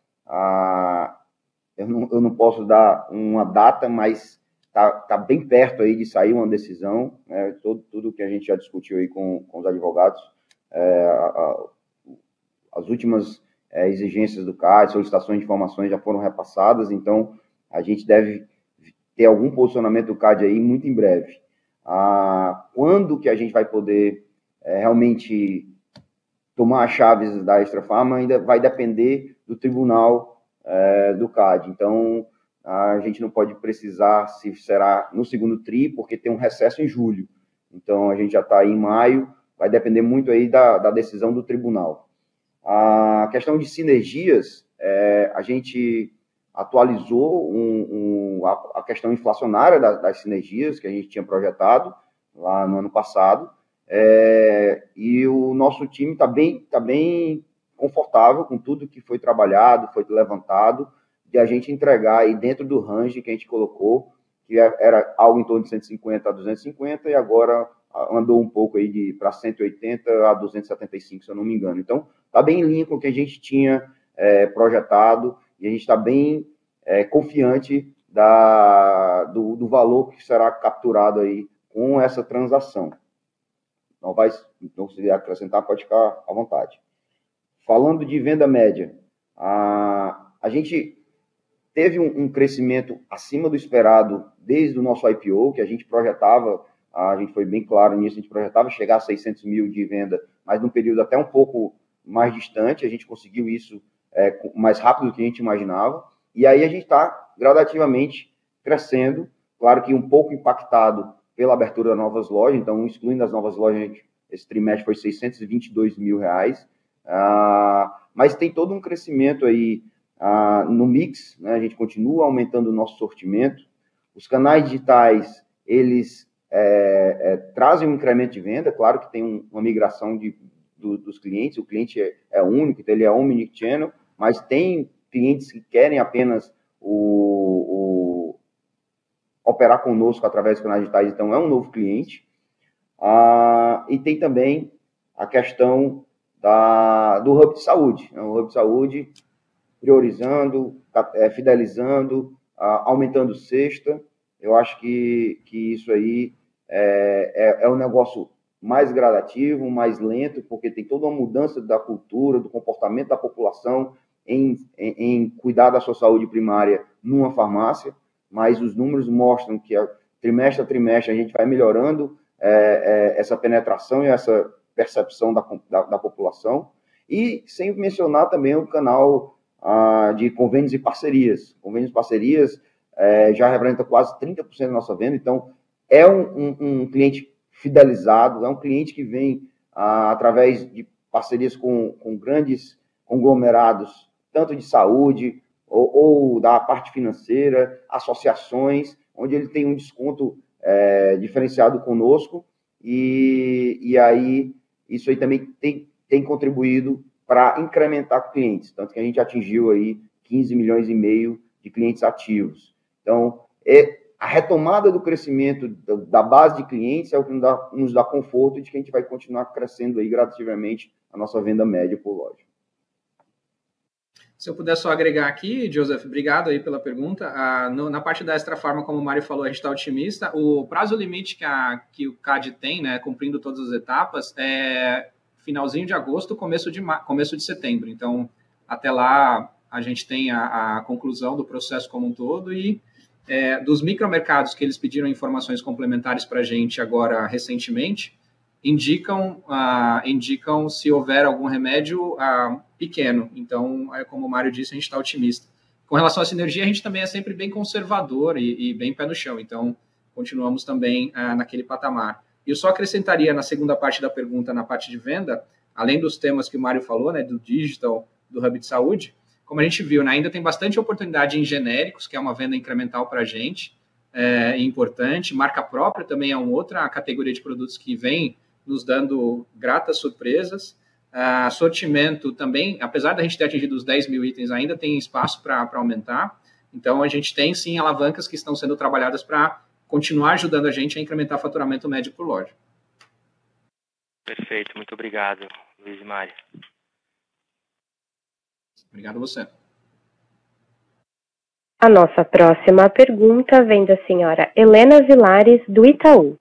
[SPEAKER 2] Eu, não, eu não posso dar uma data, mas está tá bem perto aí de sair uma decisão. Né? Todo, tudo que a gente já discutiu aí com, com os advogados. É, a, as últimas é, exigências do CAD, solicitações de informações já foram repassadas, então a gente deve ter algum posicionamento do CAD aí muito em breve. Ah, quando que a gente vai poder é, realmente tomar as chaves da Extra Farma ainda vai depender do tribunal é, do CAD. Então, a gente não pode precisar se será no segundo TRI, porque tem um recesso em julho. Então, a gente já está em maio, vai depender muito aí da, da decisão do tribunal. A questão de sinergias, é, a gente atualizou um, um, a, a, questão inflacionária das, sinergias que a gente tinha projetado lá no ano passado, é, e o nosso time está bem, tá bem confortável com tudo que foi trabalhado, foi levantado, de a gente entregar aí dentro do range que a gente colocou, que é, era algo em torno de 150 a 250, e agora andou um pouco aí para 180 a 275, se eu não me engano. Então, está bem em linha com o que a gente tinha é, projetado, e a gente está bem é, confiante da, do, do, valor que será capturado aí com essa transação. Não vai, não se acrescentar, pode ficar à vontade. Falando de venda média, a, a gente teve um, um crescimento acima do esperado desde o nosso IPO, que a gente projetava, a gente foi bem claro nisso, a gente projetava chegar a 600 mil de venda, mas num período até um pouco mais distante, a gente conseguiu isso é, mais rápido do que a gente imaginava, e aí a gente está gradativamente crescendo, claro que um pouco impactado pela abertura de novas lojas, então, excluindo as novas lojas, esse trimestre foi 622 mil reais, uh, mas tem todo um crescimento aí uh, no mix, né? a gente continua aumentando o nosso sortimento, os canais digitais, eles é, é, trazem um incremento de venda, claro que tem um, uma migração de, do, dos clientes, o cliente é, é único, então ele é omnichannel, mas tem clientes que querem apenas o, o operar conosco através dos canais digitais, então é um novo cliente. Ah, e tem também a questão da, do Hub de Saúde. Né? O Hub de Saúde priorizando, é, fidelizando, ah, aumentando cesta. Eu acho que, que isso aí é, é, é um negócio mais gradativo, mais lento, porque tem toda uma mudança da cultura, do comportamento da população em, em, em cuidar da sua saúde primária numa farmácia, mas os números mostram que a, trimestre a trimestre a gente vai melhorando é, é, essa penetração e essa percepção da, da, da, população. E sem mencionar também o canal ah, de convênios e parcerias. Convênios e parcerias é, já representa quase 30% da nossa venda, então é um, um, um, cliente fidelizado, é um cliente que vem ah, através de parcerias com, com grandes conglomerados, tanto de saúde ou, ou da parte financeira, associações, onde ele tem um desconto é, diferenciado conosco, e, e aí isso aí também tem, tem contribuído para incrementar clientes, tanto que a gente atingiu aí 15 milhões e meio de clientes ativos. Então, é, a retomada do crescimento da base de clientes é o que nos dá, nos dá conforto de que a gente vai continuar crescendo aí gradativamente a nossa venda média por loja.
[SPEAKER 3] Se eu puder só agregar aqui, Joseph, obrigado aí pela pergunta. Ah, no, na parte da Extra Farma, como o Mário falou, a gente está otimista. O prazo limite que, a, que o CAD tem, né, cumprindo todas as etapas, é finalzinho de agosto, começo de, começo de setembro. Então, até lá, a gente tem a, a conclusão do processo como um todo e é, dos micromercados que eles pediram informações complementares para a gente agora recentemente, indicam, uh, indicam se houver algum remédio uh, pequeno. Então, é como o Mário disse, a gente está otimista. Com relação à sinergia, a gente também é sempre bem conservador e, e bem pé no chão. Então, continuamos também uh, naquele patamar. Eu só acrescentaria na segunda parte da pergunta, na parte de venda, além dos temas que o Mário falou, né, do digital, do hub de saúde, como a gente viu, né, ainda tem bastante oportunidade em genéricos, que é uma venda incremental para a gente, é, importante. Marca própria também é uma outra categoria de produtos que vem nos dando gratas surpresas. Uh, sortimento também, apesar da gente ter atingido os 10 mil itens, ainda tem espaço para aumentar. Então, a gente tem sim alavancas que estão sendo trabalhadas para continuar ajudando a gente a incrementar o faturamento médio por loja.
[SPEAKER 4] Perfeito, muito obrigado, Luiz e Mari.
[SPEAKER 3] Obrigado a você.
[SPEAKER 1] A nossa próxima pergunta vem da senhora Helena Vilares, do Itaú.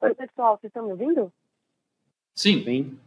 [SPEAKER 5] Oi, pessoal, vocês estão me ouvindo?
[SPEAKER 3] Sim. Sim.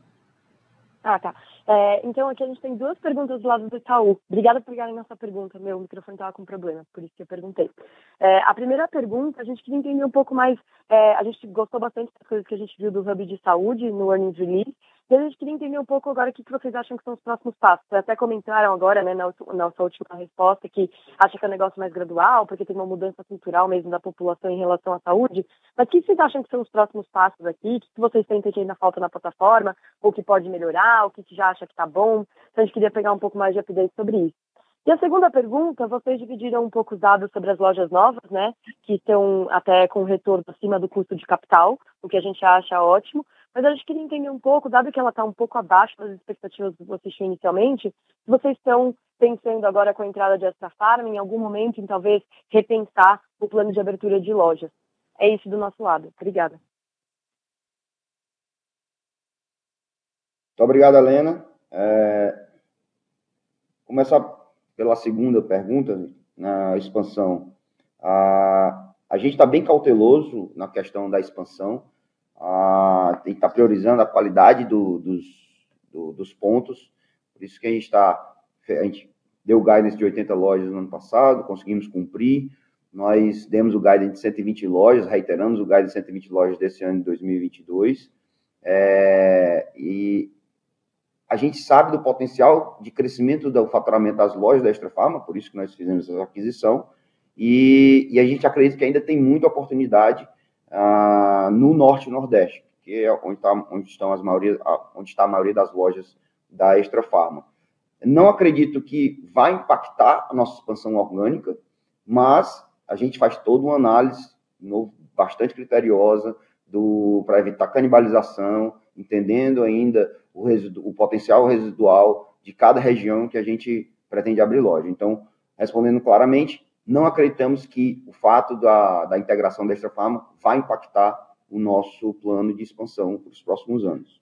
[SPEAKER 5] Ah, tá. É, então, aqui a gente tem duas perguntas do lado do Itaú. Obrigada por pegarem nossa pergunta. Meu microfone estava com problema, por isso que eu perguntei. É, a primeira pergunta, a gente queria entender um pouco mais. É, a gente gostou bastante das coisas que a gente viu do Hub de Saúde no Earnings Release. E a gente queria entender um pouco agora o que, vocês acham que são os próximos passos. Vocês até comentaram agora, né, na, nossa última resposta, que acha que é um negócio mais gradual, porque tem uma mudança cultural mesmo da população em relação à saúde. Mas o que vocês acham que são os próximos passos aqui? O que vocês sentem que ainda falta na plataforma? O que pode melhorar? O que já acha que está bom? Então a gente queria pegar um pouco mais de update sobre isso. E a segunda pergunta, vocês dividiram um pouco os dados sobre as lojas novas, né? Que estão até com retorno acima do custo de capital, o que a gente acha ótimo. Mas a gente queria entender um pouco, dado que ela está um pouco abaixo das expectativas que vocês tinham inicialmente, vocês estão pensando agora com a entrada de Extra Farm, em algum momento, em talvez repensar o plano de abertura de lojas. É isso do nosso lado. Obrigada.
[SPEAKER 2] Muito obrigado, Helena. É... Começar pela segunda pergunta, na expansão. A, a gente está bem cauteloso na questão da expansão a, tem que estar priorizando a qualidade do, dos, do, dos pontos. Por isso que a gente está. A gente deu guidance de 80 lojas no ano passado, conseguimos cumprir. Nós demos o guidance de 120 lojas, reiteramos o guidance de 120 lojas desse ano de 2022. É, e a gente sabe do potencial de crescimento do faturamento das lojas da Extra Farma, por isso que nós fizemos essa aquisição. E, e a gente acredita que ainda tem muita oportunidade ah, no norte e nordeste, que é onde, tá, onde, estão as maioria, onde está a maioria das lojas da Extra Farma. Não acredito que vai impactar a nossa expansão orgânica, mas a gente faz toda uma análise no, bastante criteriosa para evitar canibalização, entendendo ainda o, residu, o potencial residual de cada região que a gente pretende abrir loja. Então, respondendo claramente, não acreditamos que o fato da, da integração da Extra Farma vai impactar o nosso plano de expansão para os próximos anos.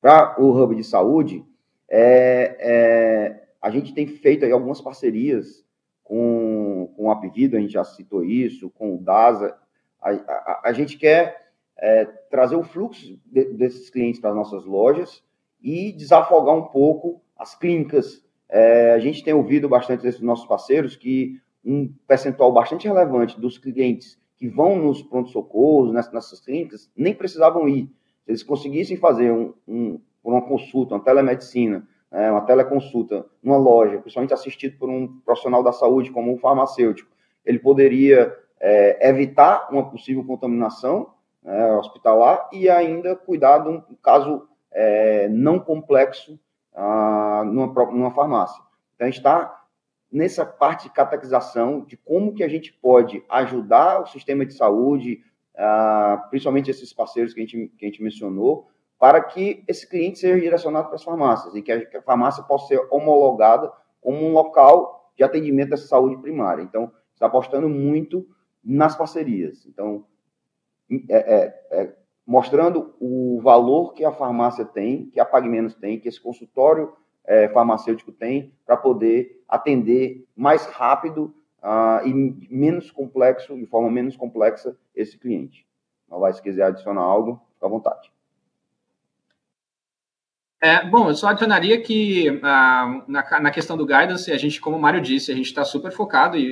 [SPEAKER 2] Para o Hub de Saúde, é, é, a gente tem feito algumas parcerias com, com o Apvido, a gente já citou isso, com o DASA. A, a, a gente quer é, trazer o fluxo de, desses clientes para as nossas lojas e desafogar um pouco as clínicas é, a gente tem ouvido bastante desses nossos parceiros que um percentual bastante relevante dos clientes que vão nos pronto-socorros, nessas, nessas clínicas, nem precisavam ir. Se eles conseguissem fazer um, um, uma consulta, uma telemedicina, né, uma teleconsulta numa loja, principalmente assistido por um profissional da saúde, como um farmacêutico, ele poderia é, evitar uma possível contaminação né, hospitalar e ainda cuidar de um caso é, não complexo ah, numa, numa farmácia. Então, a gente está nessa parte de catequização de como que a gente pode ajudar o sistema de saúde, ah, principalmente esses parceiros que a, gente, que a gente mencionou, para que esse cliente seja direcionado para as farmácias e que a, que a farmácia possa ser homologada como um local de atendimento à saúde primária. Então, está apostando muito nas parcerias. Então, é, é, é mostrando o valor que a farmácia tem, que a Pague Menos tem, que esse consultório é, farmacêutico tem, para poder atender mais rápido uh, e menos complexo, de forma menos complexa, esse cliente. Vai se quiser adicionar algo, fica à vontade.
[SPEAKER 3] É, bom, eu só adicionaria que uh, na, na, questão do guidance, a gente, como o Mário disse, a gente está super focado e,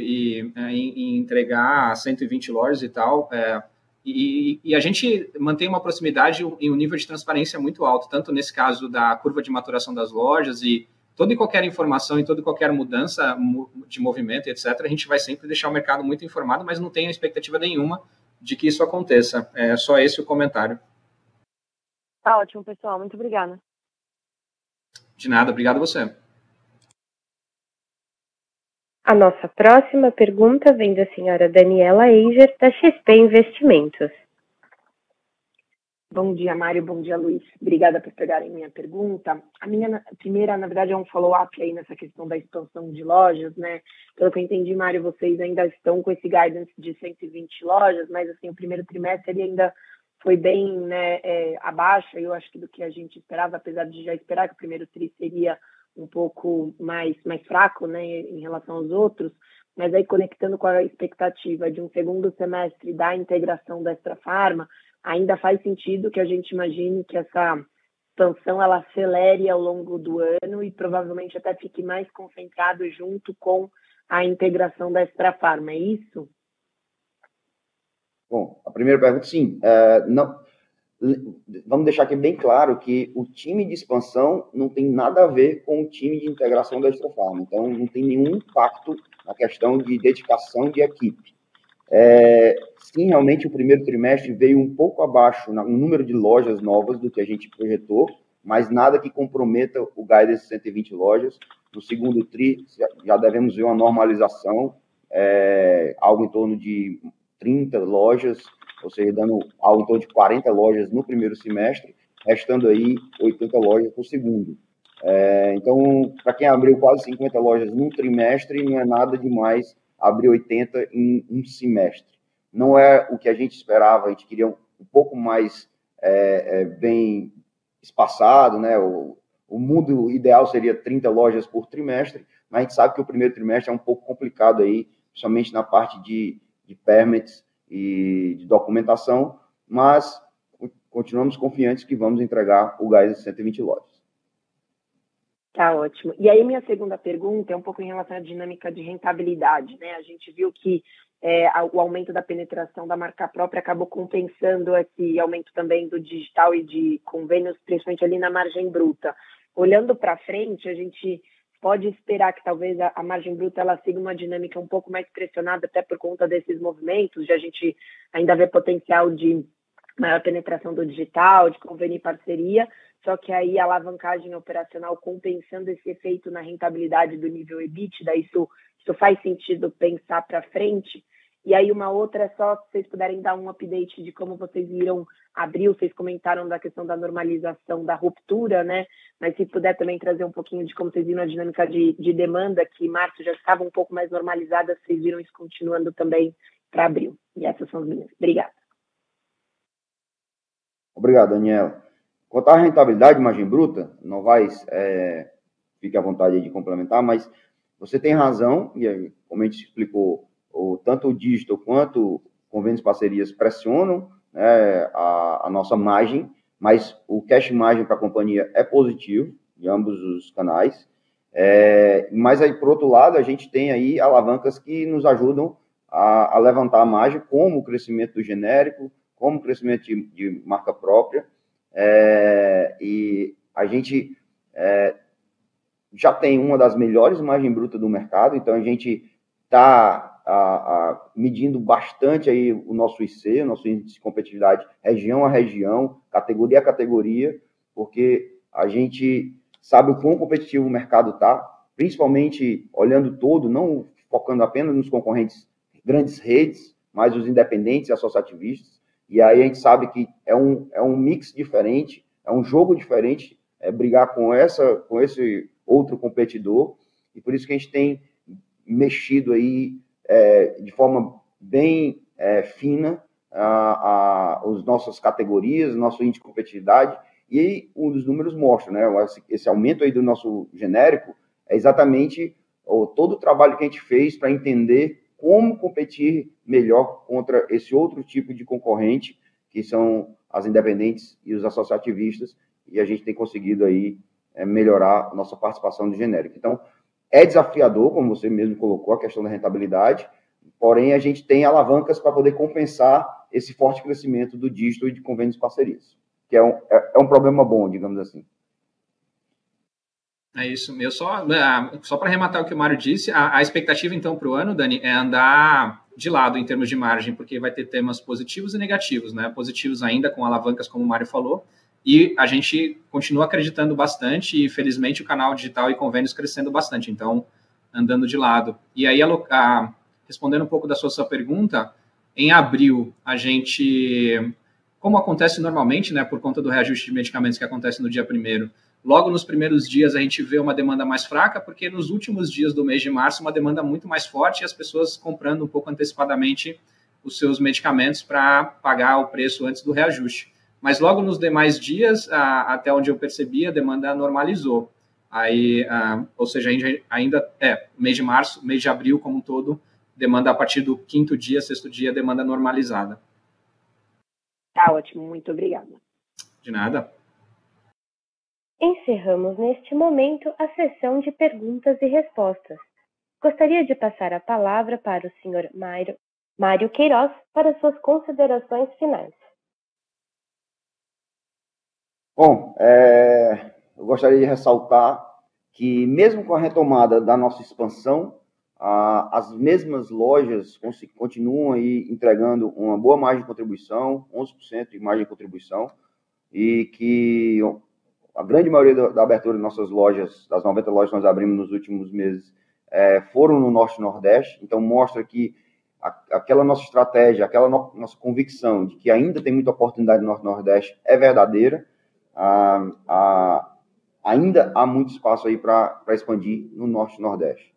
[SPEAKER 3] e, é, em, em, entregar 120 lojas e tal. É, E, e, a gente mantém uma proximidade e um nível de transparência muito alto, tanto nesse caso da curva de maturação das lojas e toda e qualquer informação e toda e qualquer mudança de movimento, etc., a gente vai sempre deixar o mercado muito informado, mas não tenho expectativa nenhuma de que isso aconteça. É só esse o comentário.
[SPEAKER 5] Tá ótimo, pessoal. Muito obrigada.
[SPEAKER 3] De nada, obrigado a você.
[SPEAKER 1] A nossa próxima pergunta vem da senhora Daniela Eiger, da XP Investimentos.
[SPEAKER 6] Bom dia, Mário. Bom dia, Luiz. Obrigada por pegarem minha pergunta. A minha primeira, na verdade, é um follow-up aí nessa questão da expansão de lojas, né? Pelo que eu entendi, Mário, vocês ainda estão com esse guidance de 120 lojas, mas assim, o primeiro trimestre ele ainda foi bem né, é, abaixo, eu acho que do que a gente esperava, apesar de já esperar que o primeiro tri seria um pouco mais, mais fraco né, em relação aos outros, mas aí conectando com a expectativa de um segundo semestre da integração da Extra Farma, ainda faz sentido que a gente imagine que essa expansão ela acelere ao longo do ano e provavelmente até fique mais concentrado junto com a integração da Extra Farma, é isso?
[SPEAKER 2] Bom, a primeira pergunta, sim. É, não, vamos deixar aqui bem claro que o time de expansão não tem nada a ver com o time de integração da Extra Farma. Então, não tem nenhum impacto na questão de dedicação de equipe. É, sim, realmente, o primeiro trimestre veio um pouco abaixo no número de lojas novas do que a gente projetou, mas nada que comprometa o guidance de 120 lojas. No segundo TRI, já devemos ver uma normalização, é, algo em torno de 30 lojas, ou seja, dando algo em torno de 40 lojas no primeiro semestre, restando aí 80 lojas no segundo. É, então, para quem abriu quase 50 lojas num trimestre, não é nada demais abrir 80 em um semestre. Não é o que a gente esperava, a gente queria um pouco mais é, é, bem espaçado, né? O, o mundo ideal seria 30 lojas por trimestre, mas a gente sabe que o primeiro trimestre é um pouco complicado aí, principalmente na parte de de permits e de documentação, mas continuamos confiantes que vamos entregar o gás de 120 lotes.
[SPEAKER 6] Tá ótimo. E aí minha segunda pergunta é um pouco em relação à dinâmica de rentabilidade, né? A gente viu que é, o aumento da penetração da marca própria acabou compensando esse aumento também do digital e de convênios, principalmente ali na margem bruta. Olhando para frente, a gente pode esperar que talvez a, a, margem bruta ela siga uma dinâmica um pouco mais pressionada até por conta desses movimentos, de a gente ainda vê potencial de maior penetração do digital, de convênio e parceria, só que aí a alavancagem operacional compensando esse efeito na rentabilidade do nível EBITDA, isso, isso faz sentido pensar para frente, e aí uma outra é só se vocês puderem dar um update de como vocês viram abril, vocês comentaram da questão da normalização da ruptura, né? Mas se puder também trazer um pouquinho de como vocês viram a dinâmica de, de demanda, que março já estava um pouco mais normalizada, vocês viram isso continuando também para abril. E essas são as minhas. Obrigada.
[SPEAKER 2] Obrigado, Daniela. Quanto à rentabilidade, margem bruta, não vai, é, fique à vontade de complementar, mas você tem razão, e como a gente explicou o, tanto o dígito quanto convênios parcerias pressionam né, a, a, nossa margem, mas o cash margem para a companhia é positivo de ambos os canais. É, mas aí, por outro lado, a gente tem aí alavancas que nos ajudam a, a levantar a margem, como o crescimento do genérico, como o crescimento de, de marca própria. É, e a gente é, já tem uma das melhores margens brutas do mercado, então a gente está a, a, medindo bastante aí o nosso IC, o nosso índice de competitividade, região a região, categoria a categoria, porque a gente sabe o quão competitivo o mercado está, principalmente olhando todo, não focando apenas nos concorrentes grandes redes, mas os independentes e associativistas. E aí a gente sabe que é um, é um mix diferente, é um jogo diferente, é brigar com essa com esse outro competidor, e por isso que a gente tem mexido aí é, de forma bem é, fina a, a, as nossas categorias, nosso índice de competitividade, e um dos números mostra, né, esse, aumento aí do nosso genérico é exatamente o, todo o trabalho que a gente fez para entender como competir melhor contra esse outro tipo de concorrente, que são as independentes e os associativistas, e a gente tem conseguido aí é, melhorar a nossa participação de genérico. Então, é desafiador, como você mesmo colocou, a questão da rentabilidade, porém a gente tem alavancas para poder compensar esse forte crescimento do dígito e de convênios parcerias, que é um, é, é um problema bom, digamos assim.
[SPEAKER 3] É isso. Eu só, ah, só para arrematar o que o Mário disse, a, a expectativa então para o ano, Dani, é andar de lado em termos de margem, porque vai ter temas positivos e negativos, né? Positivos ainda com alavancas, como o Mário falou, e a gente continua acreditando bastante e felizmente o canal digital e convênios crescendo bastante, então andando de lado. E aí, a, a, respondendo um pouco da sua, sua pergunta, em abril a gente, como acontece normalmente, né, por conta do reajuste de medicamentos que acontece no dia primeiro, Logo nos primeiros dias a gente vê uma demanda mais fraca, porque nos últimos dias do mês de março uma demanda muito mais forte e as pessoas comprando um pouco antecipadamente os seus medicamentos para pagar o preço antes do reajuste. Mas logo nos demais dias, a, até onde eu percebi, a demanda normalizou. Aí, a, ou seja, ainda é mês de março, mês de abril como um todo, demanda a partir do quinto dia, sexto dia, demanda normalizada.
[SPEAKER 6] Tá ótimo, muito obrigada.
[SPEAKER 3] De nada.
[SPEAKER 1] Encerramos neste momento a sessão de perguntas e respostas. Gostaria de passar a palavra para o Sr. Mário, Mário Queiroz para suas considerações finais.
[SPEAKER 2] Bom, é, eu gostaria de ressaltar que, mesmo com a retomada da nossa expansão, as mesmas lojas continuam aí entregando uma boa margem de contribuição, 11% de margem de contribuição, e que a grande maioria da, da, abertura de nossas lojas, das 90 lojas que nós abrimos nos últimos meses, é, foram no Norte e Nordeste, então mostra que a, aquela nossa estratégia, aquela no, nossa convicção de que ainda tem muita oportunidade no Norte e Nordeste é verdadeira, ah, ah, ainda há muito espaço aí para expandir no Norte e Nordeste.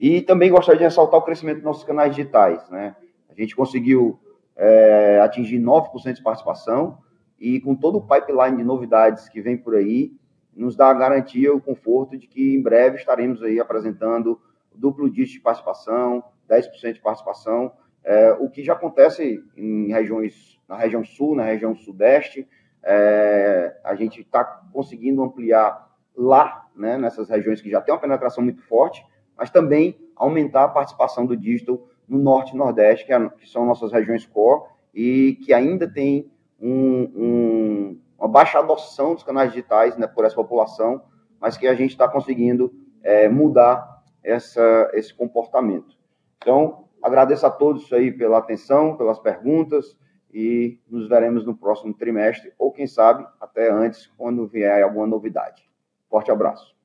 [SPEAKER 2] E também gostaria de ressaltar o crescimento dos nossos canais digitais, né? A gente conseguiu é, atingir 9% de participação, e com todo o pipeline de novidades que vem por aí, nos dá a garantia, o conforto de que em breve estaremos aí apresentando duplo dígito de participação, 10% de participação, é, o que já acontece em regiões, na região sul, na região sudeste, é, a gente está conseguindo ampliar lá, né, nessas regiões que já tem uma penetração muito forte, mas também aumentar a participação do dígito no norte e nordeste, que, é, que são nossas regiões core, e que ainda tem um, um, uma baixa adoção dos canais digitais né, por essa população, mas que a gente está conseguindo é, mudar essa, esse comportamento. Então, agradeço a todos aí pela atenção, pelas perguntas e nos veremos no próximo trimestre, ou quem sabe até antes, quando vier alguma novidade. Forte abraço.